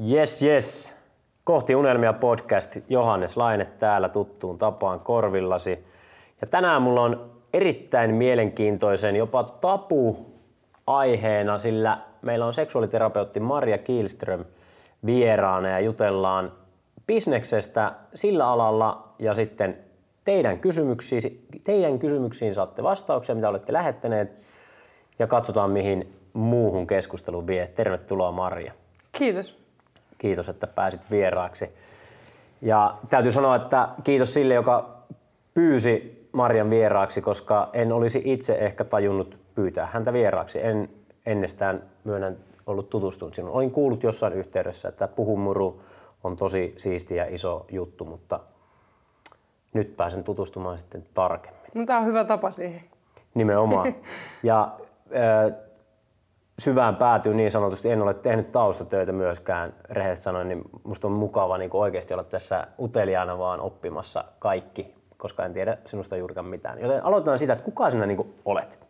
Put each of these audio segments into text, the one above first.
Yes, yes. Kohti unelmia podcast. Johannes Laine täällä tuttuun tapaan korvillasi. Ja tänään mulla on erittäin mielenkiintoisen, jopa tapu aiheena, sillä meillä on seksuaaliterapeutti Maria Kielström vieraana ja jutellaan bisneksestä sillä alalla ja sitten teidän kysymyksiin, teidän kysymyksiin saatte vastauksia, mitä olette lähettäneet ja katsotaan mihin muuhun keskusteluun vie. Tervetuloa Maria. Kiitos. Kiitos, että pääsit vieraaksi. Ja täytyy sanoa, että kiitos sille, joka pyysi Marian vieraaksi, koska en olisi itse ehkä tajunnut pyytää häntä vieraaksi. En ennestään myönnän ollut tutustunut sinuun. Olin kuullut jossain yhteydessä, että puhumuru on tosi siisti ja iso juttu, mutta nyt pääsen tutustumaan sitten tarkemmin. No, tämä on hyvä tapa siihen. Nimenomaan. Ja äh, syvään päätyy niin sanotusti, en ole tehnyt taustatöitä myöskään, rehellisesti sanoen, niin musta on mukava niin oikeasti olla tässä uteliaana vaan oppimassa kaikki, koska en tiedä sinusta juurikaan mitään. Joten aloitetaan siitä, että kuka sinä niin olet?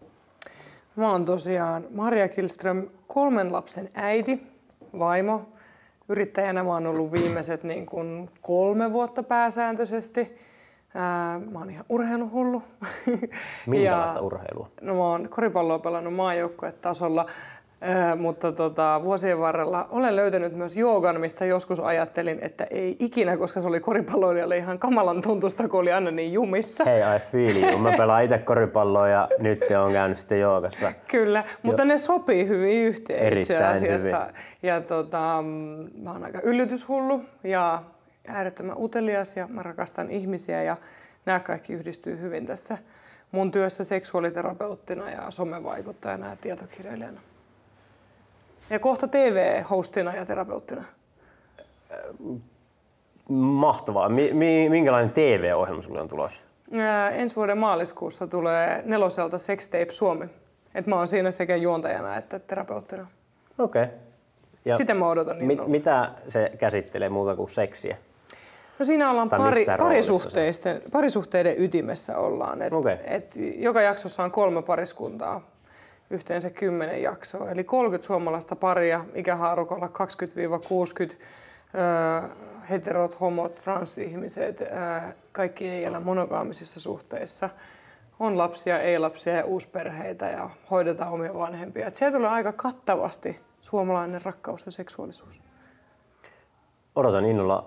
Mä oon tosiaan Maria Kilström, kolmen lapsen äiti, vaimo. Yrittäjänä mä oon ollut viimeiset niin kuin kolme vuotta pääsääntöisesti. Ää, mä oon ihan urheiluhullu. Minkälaista ja, urheilua? No mä oon koripalloa pelannut maajoukkuetasolla mutta tota, vuosien varrella olen löytänyt myös joogan, mistä joskus ajattelin, että ei ikinä, koska se oli koripalloilijalle ihan kamalan tuntusta, kun oli aina niin jumissa. Hei, I feel you. Mä pelaan itse koripalloa ja nyt on käynyt sitten joogassa. Kyllä, mutta jo. ne sopii hyvin yhteen Erittäin itse asiassa. Hyvin. Ja tota, mä oon aika yllytyshullu ja äärettömän utelias ja mä rakastan ihmisiä ja nämä kaikki yhdistyy hyvin tässä mun työssä seksuaaliterapeuttina ja somevaikuttajana ja tietokirjailijana. Ja kohta TV-hostina ja terapeuttina. Mahtavaa. Mi- minkälainen TV-ohjelma sulle on tulossa? Ää, ensi vuoden maaliskuussa tulee neloselta Sex Tape Suomi. Et mä oon siinä sekä juontajana että terapeuttina. Okei. Okay. Sitä mä odotan niin mit, Mitä se käsittelee muuta kuin seksiä? No siinä ollaan pari, parisuhteiden, parisuhteiden ytimessä ollaan. Et, okay. et joka jaksossa on kolme pariskuntaa yhteensä 10 jaksoa. Eli 30 suomalaista paria ikähaarukalla 20-60, heterot, homot, transihmiset, kaikki ei elä monogaamisissa suhteissa. On lapsia, ei-lapsia ja uusperheitä ja hoidetaan omia vanhempia. Et siellä tulee aika kattavasti suomalainen rakkaus ja seksuaalisuus. Odotan innolla.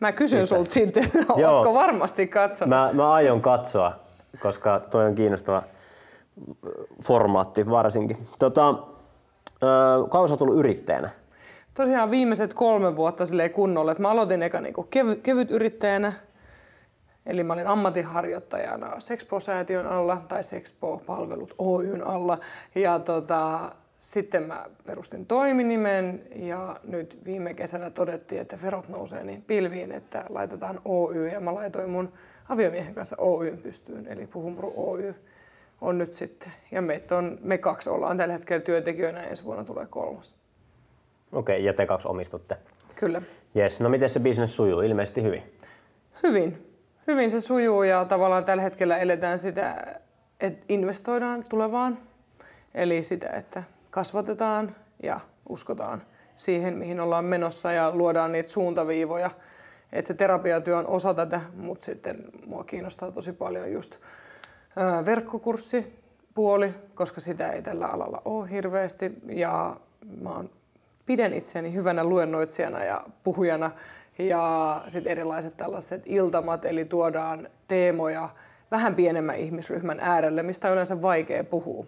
Mä kysyn sitä. sulta sitten, oletko varmasti katsonut? Mä, mä aion katsoa, koska toi on kiinnostava formaatti varsinkin. Tota, kausi on tullut yrittäjänä? Tosiaan viimeiset kolme vuotta silleen kunnolla. Mä aloitin eka niinku kevy, kevyt yrittäjänä, eli mä olin ammatinharjoittajana Sexpo-säätiön alla tai Sexpo-palvelut Oyn alla. Ja tota, sitten mä perustin toiminimen ja nyt viime kesänä todettiin, että verot nousee niin pilviin, että laitetaan Oy ja mä laitoin mun aviomiehen kanssa Oyn pystyyn, eli Puhumru Oy on nyt sitten. Ja me, on, me kaksi ollaan tällä hetkellä työntekijöinä, ensi vuonna tulee kolmas. Okei, okay, ja te kaksi omistatte? Kyllä. Yes. No miten se bisnes sujuu? Ilmeisesti hyvin. Hyvin. Hyvin se sujuu ja tavallaan tällä hetkellä eletään sitä, että investoidaan tulevaan. Eli sitä, että kasvatetaan ja uskotaan siihen, mihin ollaan menossa ja luodaan niitä suuntaviivoja. Että se terapiatyö on osa tätä, mutta sitten mua kiinnostaa tosi paljon just verkkokurssipuoli, koska sitä ei tällä alalla ole hirveästi. Ja mä oon, pidän itseäni hyvänä luennoitsijana ja puhujana. Ja sitten erilaiset tällaiset iltamat, eli tuodaan teemoja vähän pienemmän ihmisryhmän äärelle, mistä on yleensä vaikea puhua.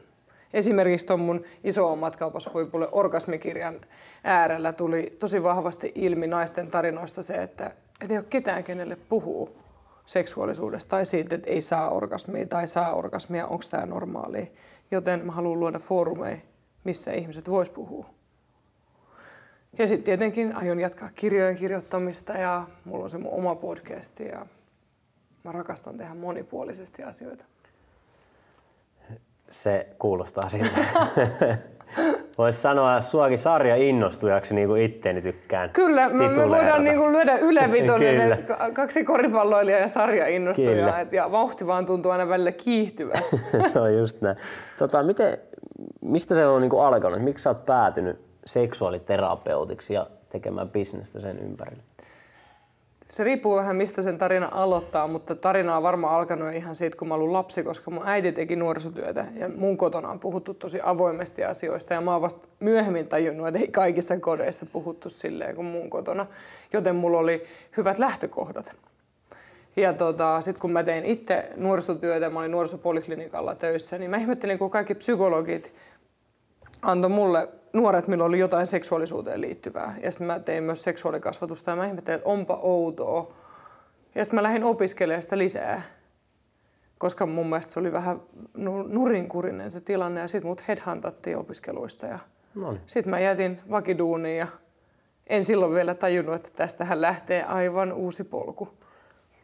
Esimerkiksi tuon mun iso matkaupashuipulle orgasmikirjan äärellä tuli tosi vahvasti ilmi naisten tarinoista se, että ei ole ketään, kenelle puhuu seksuaalisuudesta tai siitä, että ei saa orgasmia tai saa orgasmia, onko tämä normaalia. Joten mä haluan luoda foorumeja, missä ihmiset vois puhua. Ja sitten tietenkin aion jatkaa kirjojen kirjoittamista ja mulla on se mun oma podcasti ja mä rakastan tehdä monipuolisesti asioita. Se kuulostaa siltä. Voisi sanoa suakin sarja innostujaksi, niin kuin itteeni tykkään Kyllä, me, me voidaan niin kuin lyödä Yle Vitonen, kaksi koripalloilijaa ja sarja innostujaa, ja vauhti vaan tuntuu aina välillä kiihtyvää. se on just näin. Tota, miten, mistä se on niin kuin alkanut? Miksi sä oot päätynyt seksuaaliterapeutiksi ja tekemään bisnestä sen ympärille? Se riippuu vähän mistä sen tarina aloittaa, mutta tarina on varmaan alkanut ihan siitä, kun mä olin lapsi, koska mun äiti teki nuorisotyötä ja mun kotona on puhuttu tosi avoimesti asioista ja mä oon vasta myöhemmin tajunnut, että ei kaikissa kodeissa puhuttu silleen kuin mun kotona, joten mulla oli hyvät lähtökohdat. Ja tota, sitten kun mä tein itse nuorisotyötä, mä olin nuorisopoliklinikalla töissä, niin mä ihmettelin, kun kaikki psykologit antoi mulle nuoret, millä oli jotain seksuaalisuuteen liittyvää. Ja sitten mä tein myös seksuaalikasvatusta ja mä ihmettelin, että onpa outoa. Ja sitten mä lähdin opiskelemaan sitä lisää. Koska mun mielestä se oli vähän nurinkurinen se tilanne ja sitten mut headhuntattiin opiskeluista. Ja sitten mä jätin vakiduuniin ja en silloin vielä tajunnut, että tästähän lähtee aivan uusi polku.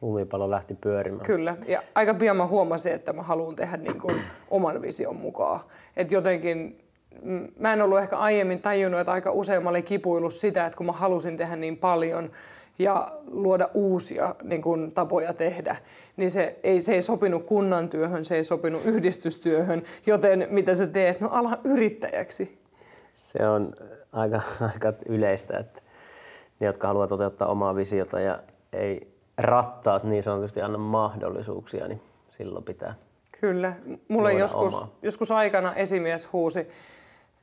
Lumipallo lähti pyörimään. Kyllä, ja aika pian mä huomasin, että mä haluan tehdä niin kuin oman vision mukaan. Et jotenkin mä en ollut ehkä aiemmin tajunnut, että aika usein mä olin kipuillut sitä, että kun mä halusin tehdä niin paljon ja luoda uusia niin kuin, tapoja tehdä, niin se ei, se ei sopinut kunnan työhön, se ei sopinut yhdistystyöhön, joten mitä sä teet? No ala yrittäjäksi. Se on aika, aika yleistä, että ne, jotka haluavat toteuttaa omaa visiota ja ei rattaat niin sanotusti anna mahdollisuuksia, niin silloin pitää Kyllä. Mulle joskus, joskus aikana esimies huusi,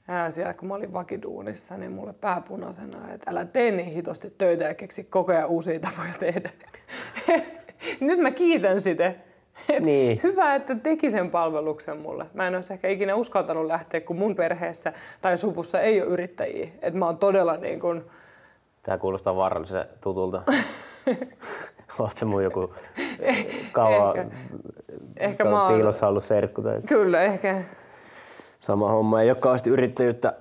ää, siellä kun mä olin vakiduunissa, niin mulle pääpunaisena, että älä tee niin hitosti töitä ja keksi koko ajan uusia tapoja tehdä. Nyt mä kiitän sitä. Niin. Hyvä, että teki sen palveluksen mulle. Mä en olisi ehkä ikinä uskaltanut lähteä, kun mun perheessä tai suvussa ei ole yrittäjiä. Et mä oon todella niin kun... Tää kuulostaa vaarallisen tutulta. Oot se mun joku kauan ehkä, ehkä mä oon... piilossa ollut serkku? Tai... Kyllä, ehkä sama homma. Ei ole kauheasti yrittäjyyttä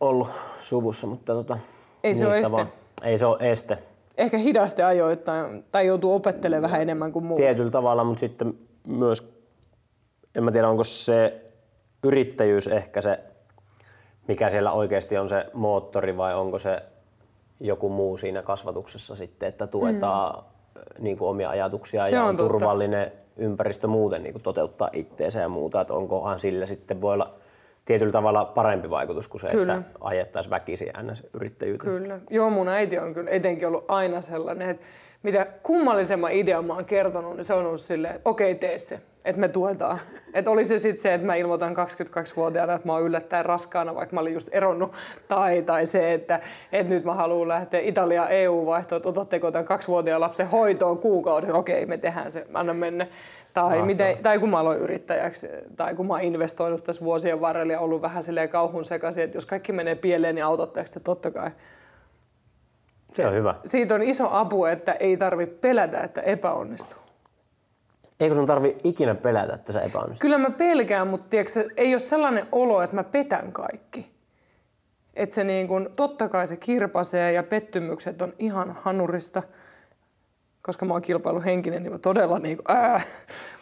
ollut suvussa, mutta tota, ei se ole este. Vaan. Ei se ole este. Ehkä hidaste ajoittain tai joutuu opettelemaan vähän enemmän kuin muut. Tietyllä tavalla, mutta sitten myös, en mä tiedä onko se yrittäjyys ehkä se, mikä siellä oikeasti on se moottori vai onko se joku muu siinä kasvatuksessa sitten, että tuetaan mm. niin kuin omia ajatuksia se ja on, on turvallinen ympäristö muuten niin kuin toteuttaa itteensä ja muuta, että onkohan sillä sitten voi olla tietyllä tavalla parempi vaikutus kuin se, kyllä. että ajettaisiin väkisin ns. yrittäjyyteen. Kyllä. Joo, mun äiti on kyllä etenkin ollut aina sellainen, että mitä kummallisemman idean mä oon kertonut, niin se on ollut silleen, että okei, tee se, että me tuetaan. että oli se sitten se, että mä ilmoitan 22-vuotiaana, että mä oon yllättäen raskaana, vaikka mä olin just eronnut, tai, tai se, että, että nyt mä haluan lähteä Italia EU-vaihtoon, että otatteko tämän kaksivuotiaan lapsen hoitoon kuukauden, okei, me tehdään se, anna mennä. Tai, miten, tai kun mä aloin yrittäjäksi, tai kun mä oon investoinut tässä vuosien varrella ja ollut vähän silleen kauhun sekaisin, että jos kaikki menee pieleen, niin autatteko te totta kai. Se on hyvä. Siitä on iso apu, että ei tarvi pelätä, että epäonnistuu. Eikö sun tarvi ikinä pelätä, että sä epäonnistut? Kyllä mä pelkään, mutta tiedätkö, ei ole sellainen olo, että mä petän kaikki. Että se niin kun, totta kai se kirpasee ja pettymykset on ihan hanurista – koska mä oon kilpailuhenkinen, niin mä todella niin kuin, ää.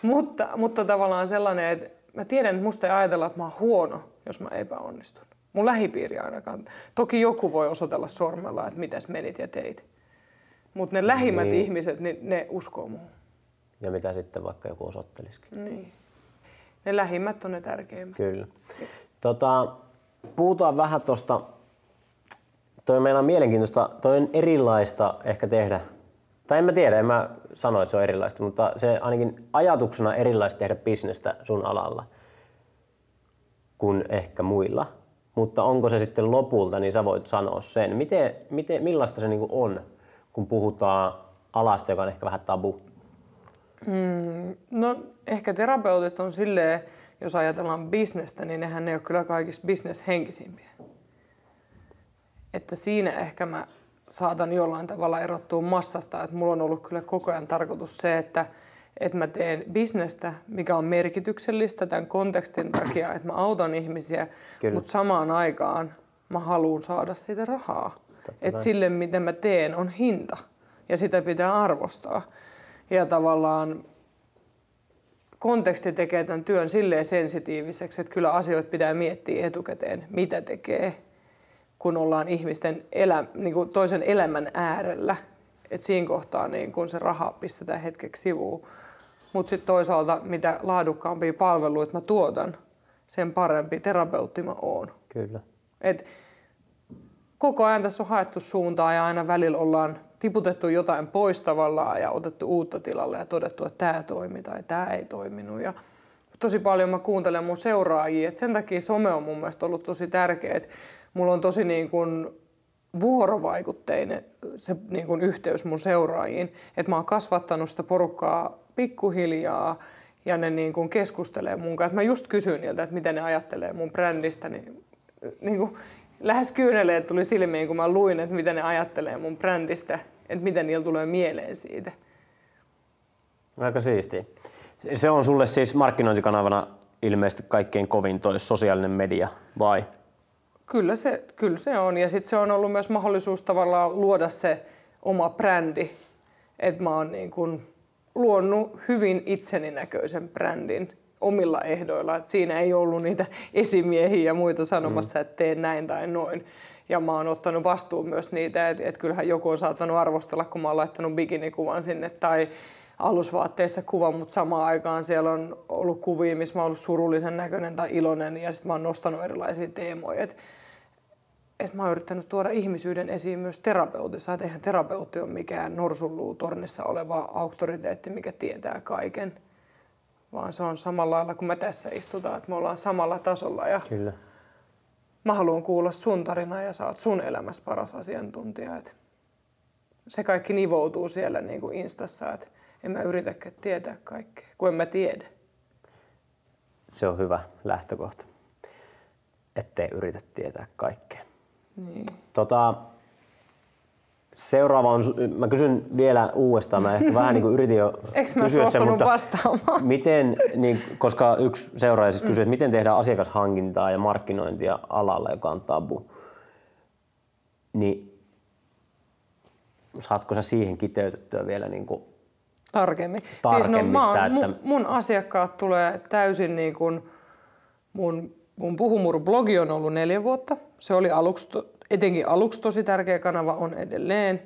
Mutta, mutta tavallaan sellainen, että mä tiedän, että musta ei ajatella, että mä oon huono, jos mä epäonnistun. Mun lähipiiri ainakaan. Toki joku voi osoitella sormella, että mitäs menit ja teit. Mutta ne lähimmät niin. ihmiset, niin ne uskoo muuhun. Ja mitä sitten vaikka joku osoittelisikin. Niin. Ne lähimmät on ne tärkeimmät. Kyllä. Tota, puhutaan vähän tuosta, toi meillä on mielenkiintoista, toi on erilaista ehkä tehdä tai en mä tiedä, en mä sano, että se on erilaista, mutta se ainakin ajatuksena erilaista tehdä bisnestä sun alalla kuin ehkä muilla. Mutta onko se sitten lopulta, niin sä voit sanoa sen. Miten, miten, millaista se niin on, kun puhutaan alasta, joka on ehkä vähän tabu? Mm, no ehkä terapeutit on silleen, jos ajatellaan bisnestä, niin nehän ei ole kyllä kaikista bisneshenkisimpiä. Että siinä ehkä mä saatan jollain tavalla erottua massasta. Että mulla on ollut kyllä koko ajan tarkoitus se, että, että mä teen bisnestä, mikä on merkityksellistä tämän kontekstin takia, että mä autan ihmisiä, kyllä. mutta samaan aikaan mä haluan saada siitä rahaa. Että sille, miten mä teen, on hinta ja sitä pitää arvostaa. Ja tavallaan konteksti tekee tämän työn silleen sensitiiviseksi, että kyllä asioita pitää miettiä etukäteen, mitä tekee, kun ollaan ihmisten elä, niin kuin toisen elämän äärellä. Et siinä kohtaa niin kun se raha pistetään hetkeksi sivuun. Mutta sitten toisaalta, mitä laadukkaampia palveluita mä tuotan, sen parempi terapeutti mä oon. Kyllä. Et koko ajan tässä on haettu suuntaa ja aina välillä ollaan tiputettu jotain pois tavallaan ja otettu uutta tilalle ja todettu, että tämä toimi tai tämä ei toiminut. Ja tosi paljon mä kuuntelen mun seuraajia, että sen takia some on mun mielestä ollut tosi tärkeä, että mulla on tosi niin kuin vuorovaikutteinen se niin kuin yhteys mun seuraajiin, että mä oon kasvattanut sitä porukkaa pikkuhiljaa ja ne niin kuin keskustelee mun kanssa. Mä just kysyin niiltä, että miten ne ajattelee mun brändistä, niin, niin kuin lähes kyyneleet tuli silmiin, kun mä luin, että miten ne ajattelee mun brändistä, että miten niillä tulee mieleen siitä. Aika siistiä. Se on sulle siis markkinointikanavana ilmeisesti kaikkein kovin toi sosiaalinen media, vai? Kyllä se, kyllä se on. Ja sitten se on ollut myös mahdollisuus tavallaan luoda se oma brändi. Että mä oon niin kun luonut hyvin itseni näköisen brändin omilla ehdoilla. Et siinä ei ollut niitä esimiehiä ja muita sanomassa, mm. että teen näin tai noin. Ja mä oon ottanut vastuun myös niitä, että et kyllähän joku on saattanut arvostella, kun mä oon laittanut bikinikuvan sinne tai alusvaatteissa kuva, mutta samaan aikaan siellä on ollut kuvia, missä mä oon ollut surullisen näköinen tai iloinen ja sitten mä oon nostanut erilaisia teemoja. Et, et mä oon yrittänyt tuoda ihmisyyden esiin myös terapeutissa, että eihän terapeutti ole mikään norsulluu tornissa oleva auktoriteetti, mikä tietää kaiken vaan se on samalla lailla kuin me tässä istutaan, että me ollaan samalla tasolla ja Kyllä. mä haluan kuulla sun tarinaa ja sä oot sun elämässä paras asiantuntija. Että se kaikki nivoutuu siellä niin kuin Instassa, että en mä yritäkään tietää kaikkea, kun en mä tiedä. Se on hyvä lähtökohta, ettei yritä tietää kaikkea. Niin. Tota, Seuraava on, mä kysyn vielä uudestaan, mä ehkä vähän niin kuin yritin jo kysyä sen, mutta vastaamaan? miten, niin, koska yksi seuraaja siis kysyi, että miten tehdään asiakashankintaa ja markkinointia alalla, joka on tabu, niin saatko sä siihen kiteytettyä vielä niin kuin tarkemmin? tarkemmin siis no, mä oon, että... mun, mun asiakkaat tulee täysin niin kuin mun, mun Puhumuru-blogi on ollut neljä vuotta. Se oli aluksi etenkin aluksi tosi tärkeä kanava on edelleen.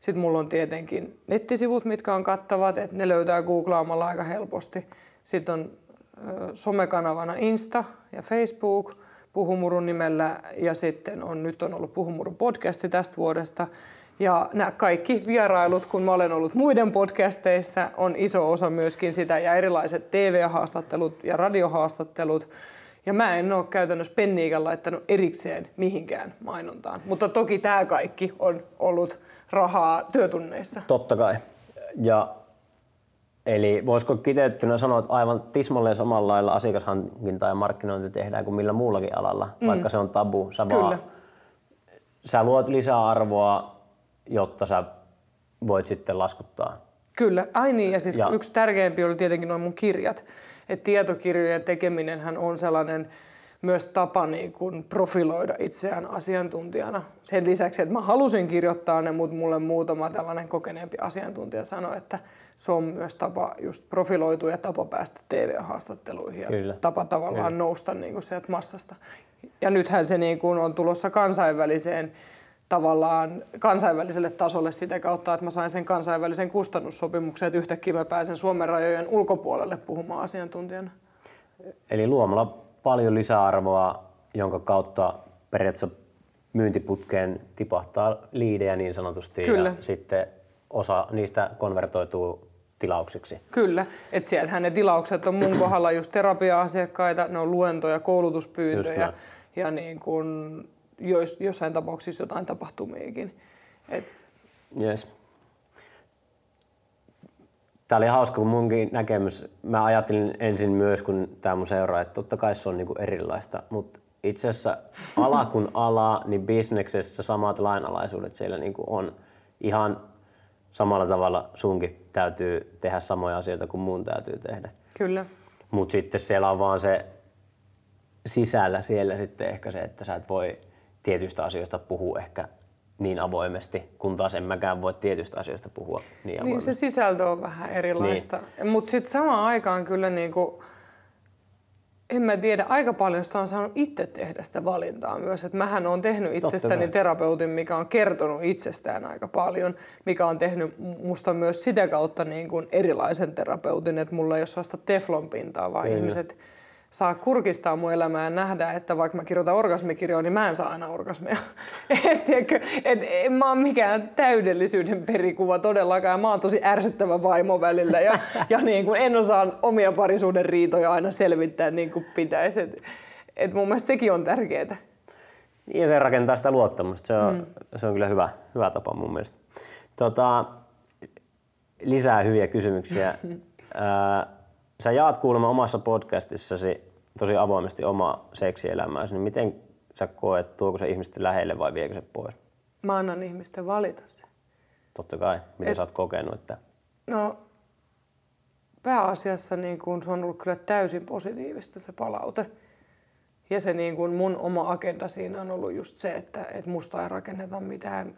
Sitten mulla on tietenkin nettisivut, mitkä on kattavat, että ne löytää googlaamalla aika helposti. Sitten on somekanavana Insta ja Facebook Puhumurun nimellä ja sitten on, nyt on ollut Puhumurun podcasti tästä vuodesta. Ja nämä kaikki vierailut, kun mä olen ollut muiden podcasteissa, on iso osa myöskin sitä ja erilaiset TV-haastattelut ja radiohaastattelut ja mä en ole käytännössä penniikan laittanut erikseen mihinkään mainontaan. Mutta toki tämä kaikki on ollut rahaa työtunneissa. Totta kai. Ja Eli voisiko kiteyttynä sanoa, että aivan tismalleen samalla lailla asiakashankinta ja markkinointi tehdään kuin millä muullakin alalla, mm. vaikka se on tabu. Sä, Kyllä. Vaan, sä luot lisää arvoa, jotta sä voit sitten laskuttaa. Kyllä, ai niin, ja siis ja. yksi tärkeämpi oli tietenkin noin mun kirjat. Et tietokirjojen tekeminen on sellainen myös tapa niin kuin profiloida itseään asiantuntijana. Sen lisäksi, että mä halusin kirjoittaa ne, mutta mulle muutama tällainen kokeneempi asiantuntija sanoi, että se on myös tapa just profiloitua ja tapa päästä TV-haastatteluihin ja Kyllä. tapa tavallaan Kyllä. nousta niin kuin sieltä massasta. Ja nythän se niin kuin on tulossa kansainväliseen tavallaan kansainväliselle tasolle sitä kautta, että mä sain sen kansainvälisen kustannussopimuksen, että yhtäkkiä mä pääsen Suomen rajojen ulkopuolelle puhumaan asiantuntijana. Eli luomalla paljon lisäarvoa, jonka kautta periaatteessa myyntiputkeen tipahtaa liidejä niin sanotusti Kyllä. ja sitten osa niistä konvertoituu tilauksiksi. Kyllä, että siellähän ne tilaukset on mun kohdalla just terapia-asiakkaita, ne on luentoja, koulutuspyyntöjä ja niin kun jos, jossain tapauksissa jotain tapahtumiakin. Et... Yes. Tämä oli hauska, kun munkin näkemys, mä ajattelin ensin myös, kun tämä mun seuraa, että totta kai se on niinku erilaista, mutta itse asiassa ala kun ala, niin bisneksessä samat lainalaisuudet siellä niinku on ihan samalla tavalla sunkin täytyy tehdä samoja asioita kuin mun täytyy tehdä. Kyllä. Mutta sitten siellä on vaan se sisällä siellä sitten ehkä se, että sä et voi tietyistä asioista puhua ehkä niin avoimesti, kun taas en mäkään voi tietyistä asioista puhua niin avoimesti. Niin se sisältö on vähän erilaista. Niin. Mutta sitten samaan aikaan kyllä niinku, en mä tiedä, aika paljon sitä on saanut itse tehdä sitä valintaa myös. Et mähän on tehnyt itsestäni terapeutin, mikä on kertonut itsestään aika paljon, mikä on tehnyt musta myös sitä kautta niin kuin erilaisen terapeutin, että mulla ei ole sellaista teflonpintaa, vaan Kyllä. ihmiset saa kurkistaa mun elämää ja nähdä, että vaikka mä kirjoitan orgasmikirjoja, niin mä en saa aina orgasmeja. et, et, en mä oon mikään täydellisyyden perikuva todellakaan. Mä oon tosi ärsyttävä vaimo välillä ja, ja niin kuin en osaa omia parisuuden riitoja aina selvittää niin kuin pitäisi. Et, et mun mielestä sekin on tärkeää. Niin se rakentaa sitä luottamusta. Se on, mm. se on kyllä hyvä, hyvä tapa mun mielestä. Tota, lisää hyviä kysymyksiä. sä jaat kuulemma omassa podcastissasi tosi avoimesti omaa seksielämääsi, niin miten sä koet, tuoko se ihmisten lähelle vai viekö se pois? Mä annan ihmisten valita se. Totta kai. Miten Et, sä oot kokenut? Että... No pääasiassa niin kun se on ollut kyllä täysin positiivista se palaute. Ja se niin kun mun oma agenda siinä on ollut just se, että, että musta ei rakenneta mitään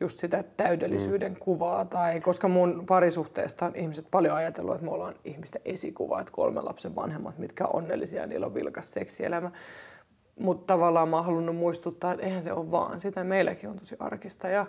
just sitä täydellisyyden mm. kuvaa. Tai, koska mun parisuhteesta on ihmiset paljon ajatellut, että me ollaan ihmisten esikuva, että kolmen lapsen vanhemmat, mitkä on onnellisia ja niillä on vilkas seksielämä. Mutta tavallaan mä oon halunnut muistuttaa, että eihän se ole vaan sitä. Meilläkin on tosi arkista. Ja,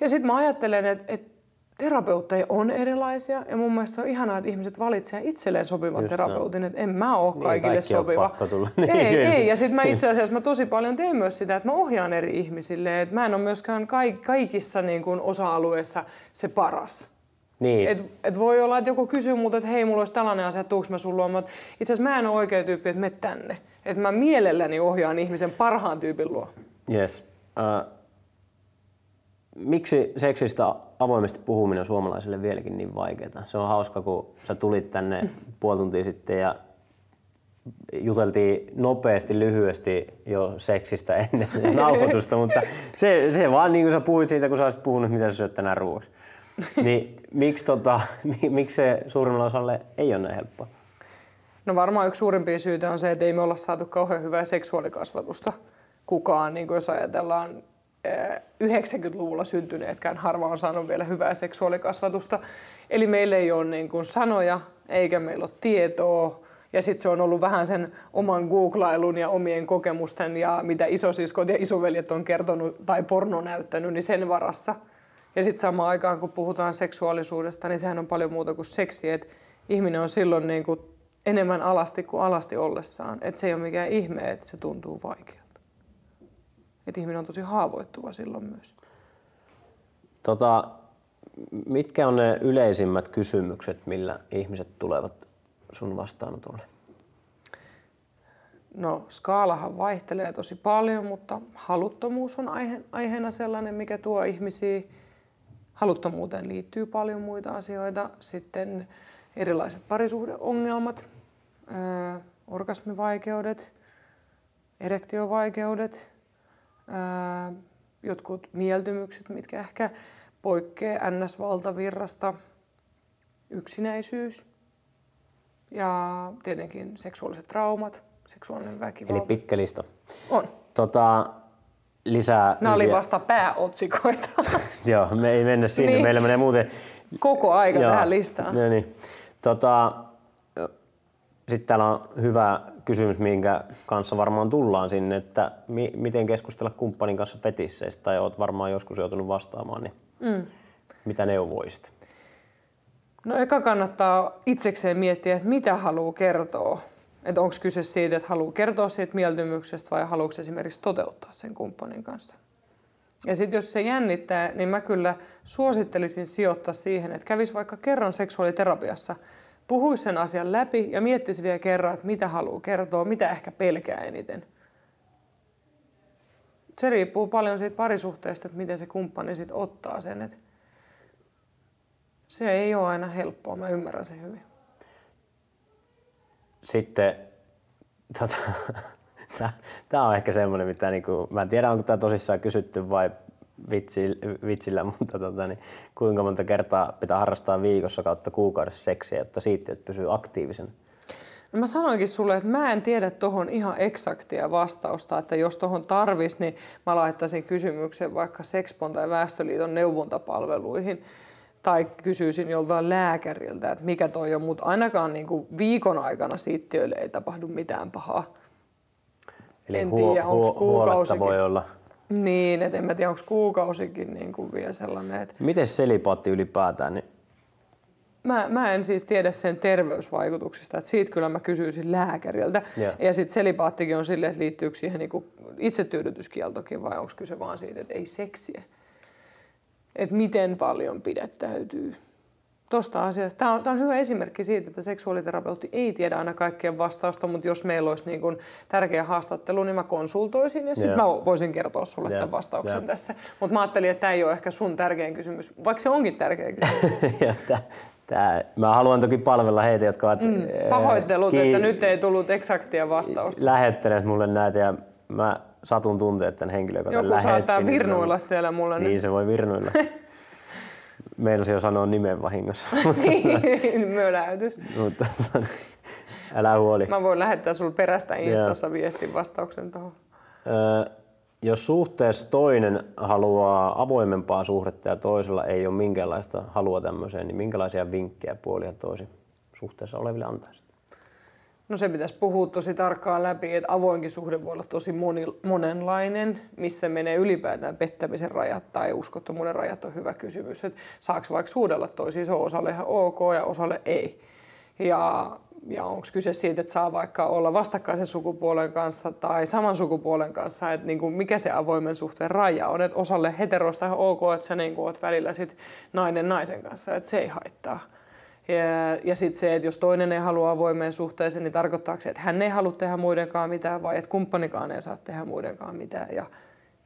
ja sitten mä ajattelen, että, että terapeutteja on erilaisia ja mun mielestä se on ihanaa, että ihmiset valitsevat itselleen sopivan Just terapeutin, no. että en mä ole niin, kaikille sopiva. Niin, ei, ei, ja sitten mä itse asiassa mä tosi paljon teen myös sitä, että mä ohjaan eri ihmisille, että mä en ole myöskään kaikissa niin kuin osa-alueissa se paras. Niin. Et, et voi olla, että joku kysyy multa, että hei, mulla olisi tällainen asia, tuuks mä sun mutta itse asiassa mä en ole oikea tyyppi, että me tänne. Että mä mielelläni ohjaan ihmisen parhaan tyypin luo. Yes. Uh, miksi seksistä avoimesti puhuminen on suomalaisille vieläkin niin vaikeaa? Se on hauska, kun sä tulit tänne puoli tuntia sitten ja juteltiin nopeasti, lyhyesti jo seksistä ennen nauhoitusta, mutta se, se vaan niin kuin sä puhuit siitä, kun sä olisit puhunut, mitä sä syöt tänään ruoaksi. Niin miksi, tota, miksi se suurimmalle osalle ei ole näin helppoa? No varmaan yksi suurimpia syitä on se, että ei me olla saatu kauhean hyvää seksuaalikasvatusta kukaan, niin kuin jos ajatellaan 90-luvulla syntyneetkään harva on saanut vielä hyvää seksuaalikasvatusta. Eli meillä ei ole niin kuin sanoja eikä meillä ole tietoa. Ja sitten se on ollut vähän sen oman googlailun ja omien kokemusten ja mitä isosiskot ja isoveljet on kertonut tai porno näyttänyt, niin sen varassa. Ja sitten samaan aikaan, kun puhutaan seksuaalisuudesta, niin sehän on paljon muuta kuin seksi. Et ihminen on silloin niin kuin enemmän alasti kuin alasti ollessaan. Et se ei ole mikään ihme, että se tuntuu vaikealta että ihminen on tosi haavoittuva silloin myös. Tota, mitkä on ne yleisimmät kysymykset, millä ihmiset tulevat sun vastaanotolle? No skaalahan vaihtelee tosi paljon, mutta haluttomuus on aihe, aiheena sellainen, mikä tuo ihmisiä. Haluttomuuteen liittyy paljon muita asioita. Sitten erilaiset parisuhdeongelmat, öö, orgasmivaikeudet, erektiovaikeudet, jotkut mieltymykset, mitkä ehkä poikkeaa NS-valtavirrasta, yksinäisyys ja tietenkin seksuaaliset traumat, seksuaalinen väkivalta. Eli pitkä lista. On. Tota, lisää Nämä oli vasta pääotsikoita. Joo, me ei mennä sinne, niin. meillä menee muuten... Koko aika Joo. tähän listaan. No niin. Tota, sitten täällä on hyvä kysymys, minkä kanssa varmaan tullaan sinne, että mi- miten keskustella kumppanin kanssa fetisseistä, tai olet varmaan joskus joutunut vastaamaan, niin mm. mitä neuvoisit? No eka kannattaa itsekseen miettiä, että mitä haluaa kertoa. Että onko kyse siitä, että haluaa kertoa siitä mieltymyksestä vai haluatko esimerkiksi toteuttaa sen kumppanin kanssa. Ja sitten jos se jännittää, niin mä kyllä suosittelisin sijoittaa siihen, että kävisi vaikka kerran seksuaaliterapiassa – puhuisi sen asian läpi ja miettisi vielä kerran, että mitä haluaa kertoa, mitä ehkä pelkää eniten. Se riippuu paljon siitä parisuhteesta, että miten se kumppani sitten ottaa sen. Että se ei ole aina helppoa, mä ymmärrän sen hyvin. Sitten, tota, tämä on ehkä semmoinen, mitä niinku, mä en tiedä onko tämä tosissaan kysytty vai vitsillä, mutta tota, niin, kuinka monta kertaa pitää harrastaa viikossa kautta kuukaudessa seksiä, jotta siitä että pysyy aktiivisen? No mä sanoinkin sulle, että mä en tiedä tuohon ihan eksaktia vastausta, että jos tuohon tarvis, niin mä laittaisin kysymyksen vaikka Sexpon tai Väestöliiton neuvontapalveluihin tai kysyisin joltain lääkäriltä, että mikä toi on, mutta ainakaan niin kuin viikon aikana siittiöille ei tapahdu mitään pahaa. Eli en huo, tiedä, huo, voi olla niin, että en mä tiedä, onko kuukausikin niin kuin vielä sellainen. Että... Miten selipaatti ylipäätään? Niin... mä, mä en siis tiedä sen terveysvaikutuksista, että siitä kyllä mä kysyisin lääkäriltä. Joo. Ja sitten selipaattikin on silleen, että liittyykö siihen niinku itsetyydytyskieltokin vai onko kyse vaan siitä, että ei seksiä. Että miten paljon pidättäytyy tuosta asiasta. Tämä on, tämä on hyvä esimerkki siitä, että seksuaaliterapeutti ei tiedä aina kaikkien vastausta, mutta jos meillä olisi niin kuin tärkeä haastattelu, niin mä konsultoisin ja sitten Joo. mä voisin kertoa sulle Joo, tämän vastauksen joo. tässä. Mutta mä ajattelin, että tämä ei ole ehkä sun tärkein kysymys, vaikka se onkin tärkeä kysymys. tää, mä haluan toki palvella heitä, jotka ovat Mm, eh, pahoittelut, kiin- että nyt ei tullut eksaktia vastausta. lähettäneet mulle näitä ja mä satun tuntea tämän henkilön, joka Joku saattaa niin virnuilla siellä mulle Niin se voi virnuilla. Meinasin jo sanoa nimen vahingossa, nyt. Möläytys. mutta tota, älä huoli. Mä voin lähettää sulle perästä Instassa viestin vastauksen tuohon. Jos suhteessa toinen haluaa avoimempaa suhdetta ja toisella ei ole minkäänlaista halua tämmöiseen, niin minkälaisia vinkkejä puoli ja toisin suhteessa oleville antaisit? No se pitäisi puhua tosi tarkkaan läpi, että avoinkin suhde voi olla tosi moni, monenlainen, missä menee ylipäätään pettämisen rajat tai uskottomuuden rajat on hyvä kysymys. Että saako vaikka suudella toisiin, se on osalle ihan ok ja osalle ei. Ja, ja onko kyse siitä, että saa vaikka olla vastakkaisen sukupuolen kanssa tai saman sukupuolen kanssa, että niin kuin mikä se avoimen suhteen raja on. Että osalle heteroista ihan ok, että sä niin kuin oot välillä sit nainen naisen kanssa, että se ei haittaa. Ja, ja sitten se, että jos toinen ei halua avoimeen suhteeseen, niin tarkoittaako se, että hän ei halua tehdä muidenkaan mitään vai että kumppanikaan ei saa tehdä muidenkaan mitään. Ja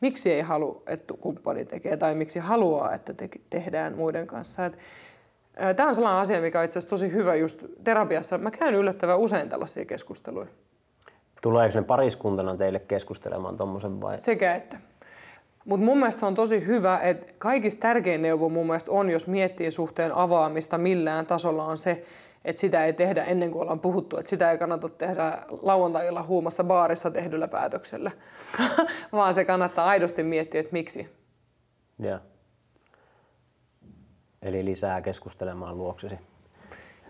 miksi ei halua, että kumppani tekee tai miksi haluaa, että te- tehdään muiden kanssa. Tämä on sellainen asia, mikä on itse asiassa tosi hyvä just terapiassa. Mä käyn yllättävän usein tällaisia keskusteluja. Tuleeko ne pariskuntana teille keskustelemaan tuommoisen vai? Sekä että. Mutta mun mielestä se on tosi hyvä, että kaikista tärkein neuvo mun mielestä on, jos miettii suhteen avaamista millään tasolla, on se, että sitä ei tehdä ennen kuin ollaan puhuttu. Että sitä ei kannata tehdä lauantailla huumassa baarissa tehdyllä päätöksellä, vaan se kannattaa aidosti miettiä, että miksi. Ja. Eli lisää keskustelemaan luoksesi.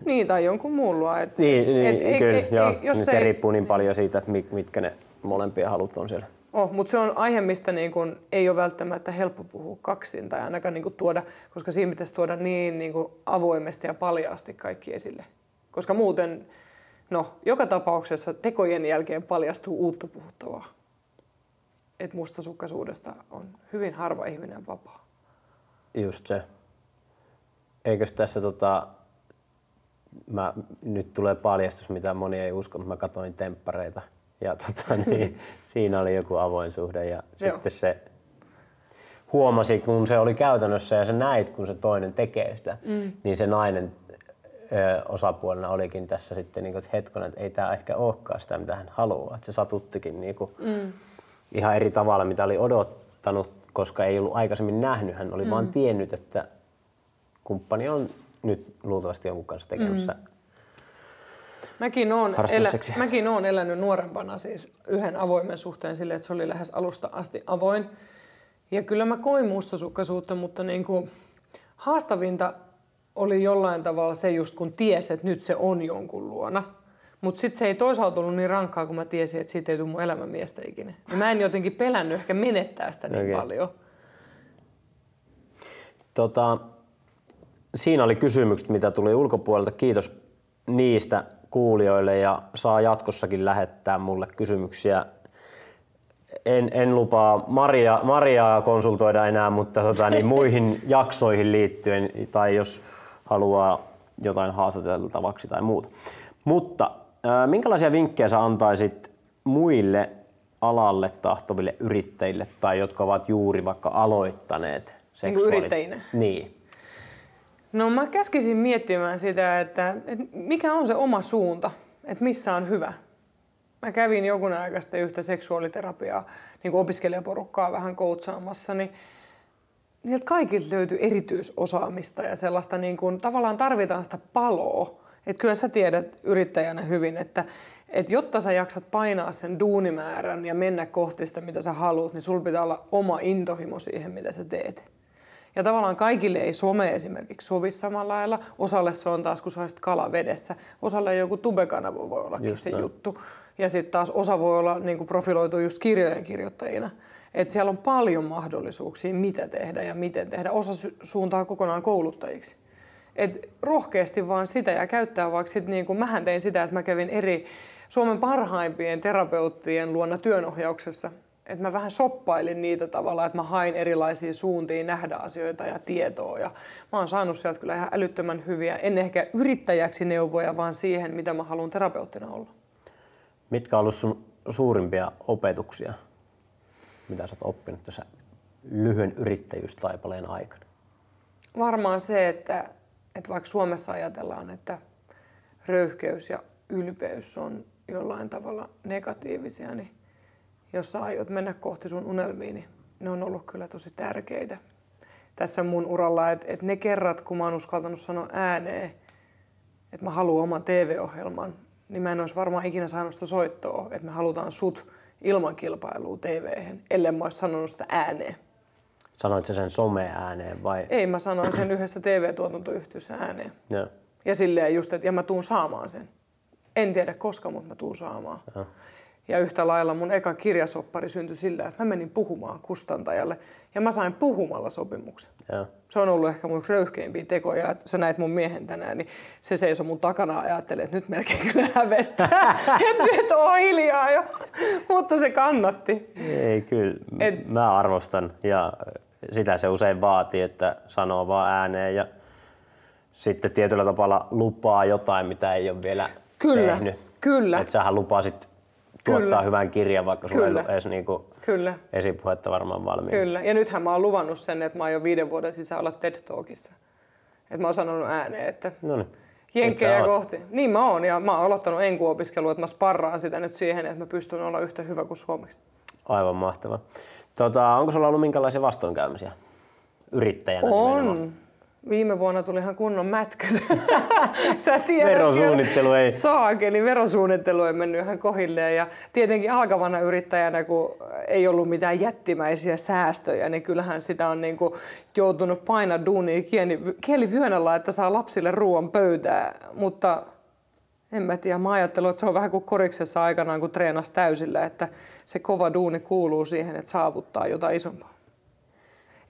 Niin, tai jonkun muun luo. Et, Niin, niin et kyllä, ei- joo. jos Nyt se ei- riippuu niin paljon siitä, että mit- mitkä ne molempien halut on siellä. Oh, mutta se on aihe, mistä niin kun ei ole välttämättä helppo puhua kaksin tai ainakaan niin kun tuoda, koska siinä pitäisi tuoda niin, niin kun avoimesti ja paljaasti kaikki esille. Koska muuten, no, joka tapauksessa tekojen jälkeen paljastuu uutta puhuttavaa. Että mustasukkaisuudesta on hyvin harva ihminen vapaa. Just se. Eikös tässä tota, mä, nyt tulee paljastus, mitä moni ei usko, mutta mä katsoin temppareita. Ja tota, niin, siinä oli joku avoin suhde ja Joo. sitten se huomasi, kun se oli käytännössä ja sä näit, kun se toinen tekee sitä, mm. niin se nainen ö, osapuolena olikin tässä sitten, niin kuin, että hetkonen, että ei tämä ehkä olekaan sitä, mitä hän haluaa. Että se satuttikin niin kuin, mm. ihan eri tavalla, mitä oli odottanut, koska ei ollut aikaisemmin nähnyt. Hän oli mm. vaan tiennyt, että kumppani on nyt luultavasti jonkun kanssa tekemässä. Mm. Mäkin Harrastella elä, mäkin oon elänyt nuorempana siis yhden avoimen suhteen sille, että se oli lähes alusta asti avoin. Ja kyllä mä koin mustasukkaisuutta, mutta niin kuin haastavinta oli jollain tavalla se just kun tiesi, että nyt se on jonkun luona. Mutta sitten se ei toisaalta ollut niin rankkaa, kun mä tiesin, että siitä ei tule mun elämänmiestä ikinä. Ja mä en jotenkin pelännyt ehkä menettää sitä niin Okei. paljon. Tota, siinä oli kysymykset, mitä tuli ulkopuolelta. Kiitos niistä kuulijoille ja saa jatkossakin lähettää mulle kysymyksiä. En, en lupaa Maria, Mariaa konsultoida enää, mutta tota, niin muihin jaksoihin liittyen tai jos haluaa jotain haastateltavaksi tai muuta. Mutta minkälaisia vinkkejä sä antaisit muille alalle tahtoville yrittäjille tai jotka ovat juuri vaikka aloittaneet Niin kuin yrittäjinä? Niin. No mä käskisin miettimään sitä, että, että mikä on se oma suunta, että missä on hyvä. Mä kävin jokunen aika sitten yhtä seksuaaliterapiaa, niin kuin opiskelijaporukkaa vähän koutsaamassa, niin niiltä kaikilta löytyy erityisosaamista ja sellaista niin kuin, tavallaan tarvitaan sitä paloa. Et kyllä sä tiedät yrittäjänä hyvin, että, että jotta sä jaksat painaa sen duunimäärän ja mennä kohti sitä, mitä sä haluat, niin sulla pitää olla oma intohimo siihen, mitä sä teet. Ja tavallaan kaikille ei some esimerkiksi sovi samalla lailla. Osalle se on taas, kun sä olisit kala vedessä. Osalle joku tubekanava voi ollakin Just se näin. juttu. Ja sitten taas osa voi olla niin kuin profiloitu just kirjojen kirjoittajina. Et siellä on paljon mahdollisuuksia, mitä tehdä ja miten tehdä. Osa suuntaa kokonaan kouluttajiksi. Et rohkeasti vaan sitä ja käyttää vaikka sit niin kuin mähän tein sitä, että mä kävin eri Suomen parhaimpien terapeuttien luona työnohjauksessa. Että mä vähän soppailin niitä tavalla, että mä hain erilaisia suuntia nähdä asioita ja tietoa. Ja mä oon saanut sieltä kyllä ihan älyttömän hyviä, en ehkä yrittäjäksi neuvoja, vaan siihen, mitä mä haluan terapeuttina olla. Mitkä on ollut sun suurimpia opetuksia, mitä sä oot oppinut tässä lyhyen yrittäjyystaipaleen aikana? Varmaan se, että, että vaikka Suomessa ajatellaan, että röyhkeys ja ylpeys on jollain tavalla negatiivisia, niin jos sä aiot mennä kohti sun unelmiin, niin ne on ollut kyllä tosi tärkeitä tässä mun uralla. Että et ne kerrat, kun mä oon uskaltanut sanoa ääneen, että mä haluan oman TV-ohjelman, niin mä en olisi varmaan ikinä saanut sitä soittoa, että me halutaan sut ilman kilpailua TV-hen, ellei mä olisi sanonut sitä ääneen. Sanoit sen some-ääneen vai? Ei, mä sanoin sen yhdessä TV-tuotantoyhtiössä ääneen. Joo. Ja silleen just, että ja mä tuun saamaan sen. En tiedä koska, mutta mä tuun saamaan. Joo. Ja yhtä lailla mun eka kirjasoppari syntyi sillä, että mä menin puhumaan kustantajalle ja mä sain puhumalla sopimuksen. Joo. Se on ollut ehkä mun röyhkeimpiä tekoja. Että sä näit mun miehen tänään, niin se seisoi mun takana ja ajattelee, että nyt melkein kyllä hävettää. että nyt on hiljaa jo. Mutta se kannatti. Ei, kyllä. Et... Et- Mä arvostan ja sitä se usein vaatii, että sanoo vaan ääneen ja sitten tietyllä tapaa lupaa jotain, mitä ei ole vielä Kyllä, tehnyt. kyllä. Että sähän lupasit tuottaa Kyllä. hyvän kirjan, vaikka sulla ei Kyllä. ollut edes niinku Kyllä. esipuhetta varmaan valmiina. Kyllä. Ja nythän mä oon luvannut sen, että mä aion viiden vuoden sisään olla TED Talkissa. Että mä oon sanonut ääneen, että No niin. jenkkejä kohti. Niin mä oon ja mä oon aloittanut enkuopiskelua, että mä sparraan sitä nyt siihen, että mä pystyn olla yhtä hyvä kuin suomeksi. Aivan mahtava. Tota, onko sulla ollut minkälaisia vastoinkäymisiä yrittäjänä? nimenomaan? Viime vuonna tuli ihan kunnon mätkyt. Sä tiedät, Verosuunnittelu ei- Saakeli, verosuunnittelu ei mennyt ihan kohilleen. Ja tietenkin alkavana yrittäjänä, kun ei ollut mitään jättimäisiä säästöjä, niin kyllähän sitä on niin kuin joutunut painaa duunia kieli, kielivyönällä, että saa lapsille ruoan pöytää. Mutta en mä tiedä, mä ajattelen, että se on vähän kuin koriksessa aikanaan, kun treenas täysillä, että se kova duuni kuuluu siihen, että saavuttaa jotain isompaa.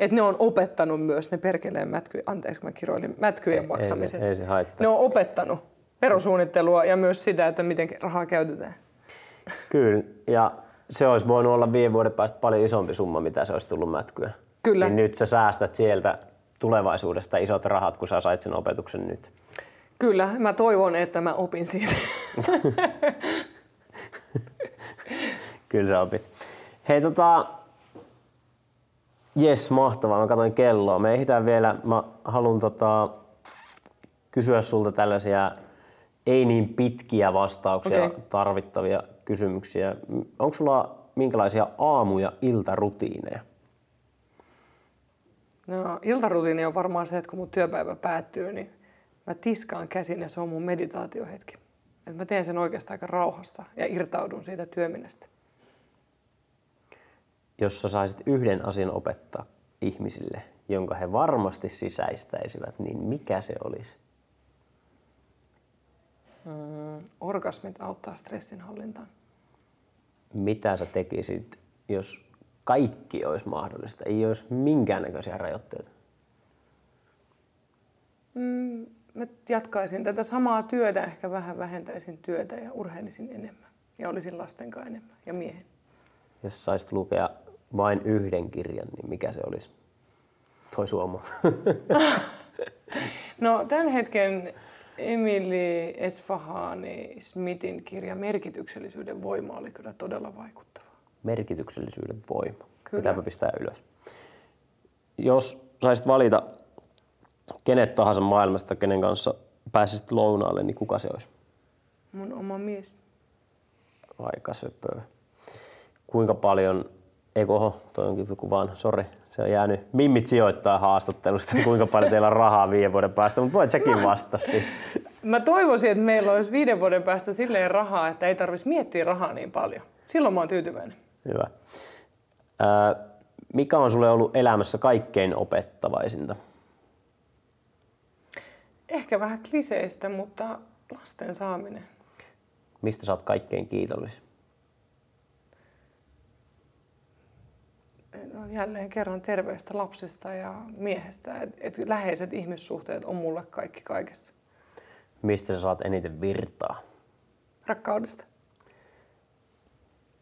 Että ne on opettanut myös ne perkeleen mätky, anteeksi mä kiroilin, mätkyjen maksamiset. Ei, se- ei se haittaa. Ne on opettanut verosuunnittelua ja myös sitä, että miten rahaa käytetään. Kyllä, ja se olisi voinut olla viiden vuoden päästä paljon isompi summa, mitä se olisi tullut mätkyä. Kyllä. Niin nyt sä säästät sieltä tulevaisuudesta isot rahat, kun sä sait sen opetuksen nyt. Kyllä, mä toivon, että mä opin siitä. Kyllä sä opit. Hei tota, jes mahtavaa, mä katsoin kelloa. Me ehditään vielä, mä haluan tota, kysyä sulta tällaisia ei niin pitkiä vastauksia Okei. tarvittavia kysymyksiä. Onko sulla minkälaisia aamu- ja iltarutiineja? No, iltarutiini on varmaan se, että kun mun työpäivä päättyy, niin mä tiskaan käsin ja se on mun meditaatiohetki. Et mä teen sen oikeastaan aika rauhassa ja irtaudun siitä työminestä. Jos sä saisit yhden asian opettaa ihmisille, jonka he varmasti sisäistäisivät, niin mikä se olisi? Mm, orgasmit auttaa stressinhallintaan. Mitä sä tekisit, jos kaikki olisi mahdollista, ei olisi minkäännäköisiä rajoitteita? Mm, mä jatkaisin tätä samaa työtä, ehkä vähän vähentäisin työtä ja urheilisin enemmän. Ja olisin lasten kanssa enemmän ja miehen. Jos saisit lukea vain yhden kirjan, niin mikä se olisi? Toi Suomo. No tämän hetken Emily Esfahani Smithin kirja Merkityksellisyyden voima oli kyllä todella vaikuttava. Merkityksellisyyden voima. Kyllä. Pitääpä pistää ylös. Jos saisit valita kenet tahansa maailmasta, kenen kanssa pääsisit lounaalle, niin kuka se olisi? Mun oma mies. Aika söpöä. Kuinka paljon, eikö oho, toi onkin joku vaan, sori, se on jäänyt. Mimmit sijoittaa haastattelusta, kuinka paljon teillä on rahaa viiden vuoden päästä, mutta voit säkin vastata siihen. Mä toivoisin, että meillä olisi viiden vuoden päästä silleen rahaa, että ei tarvitsisi miettiä rahaa niin paljon. Silloin mä oon tyytyväinen. Hyvä. Mikä on sulle ollut elämässä kaikkein opettavaisinta? Ehkä vähän kliseistä, mutta lasten saaminen. Mistä sä oot kaikkein kiitollisin? No jälleen kerran terveistä lapsista ja miehestä. Et, et läheiset ihmissuhteet on mulle kaikki kaikessa. Mistä sä saat eniten virtaa? Rakkaudesta.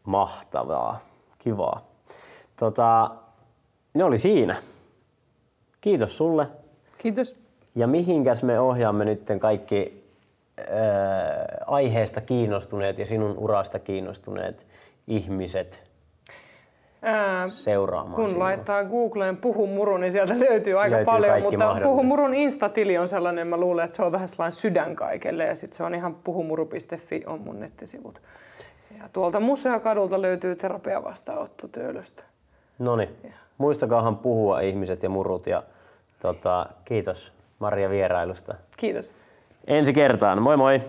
Mahtavaa. Kivaa. Tota, ne oli siinä. Kiitos sulle. Kiitos. Ja mihinkäs me ohjaamme nyt kaikki ää, aiheesta kiinnostuneet ja sinun urasta kiinnostuneet ihmiset Ää, seuraamaan kun sinua? laittaa Googleen Puhu Muru, niin sieltä löytyy aika Löytyy paljon, mutta mahdollinen. Puhu Murun Insta-tili on sellainen, mä luulen, että se on vähän sellainen sydän kaikelle ja sitten se on ihan puhumuru.fi on mun nettisivut. Ja tuolta Museokadulta löytyy terapiavastaanotto Töölöstä. No niin. Muistakaahan puhua ihmiset ja murut ja tota, kiitos Maria vierailusta. Kiitos. Ensi kertaan. Moi moi!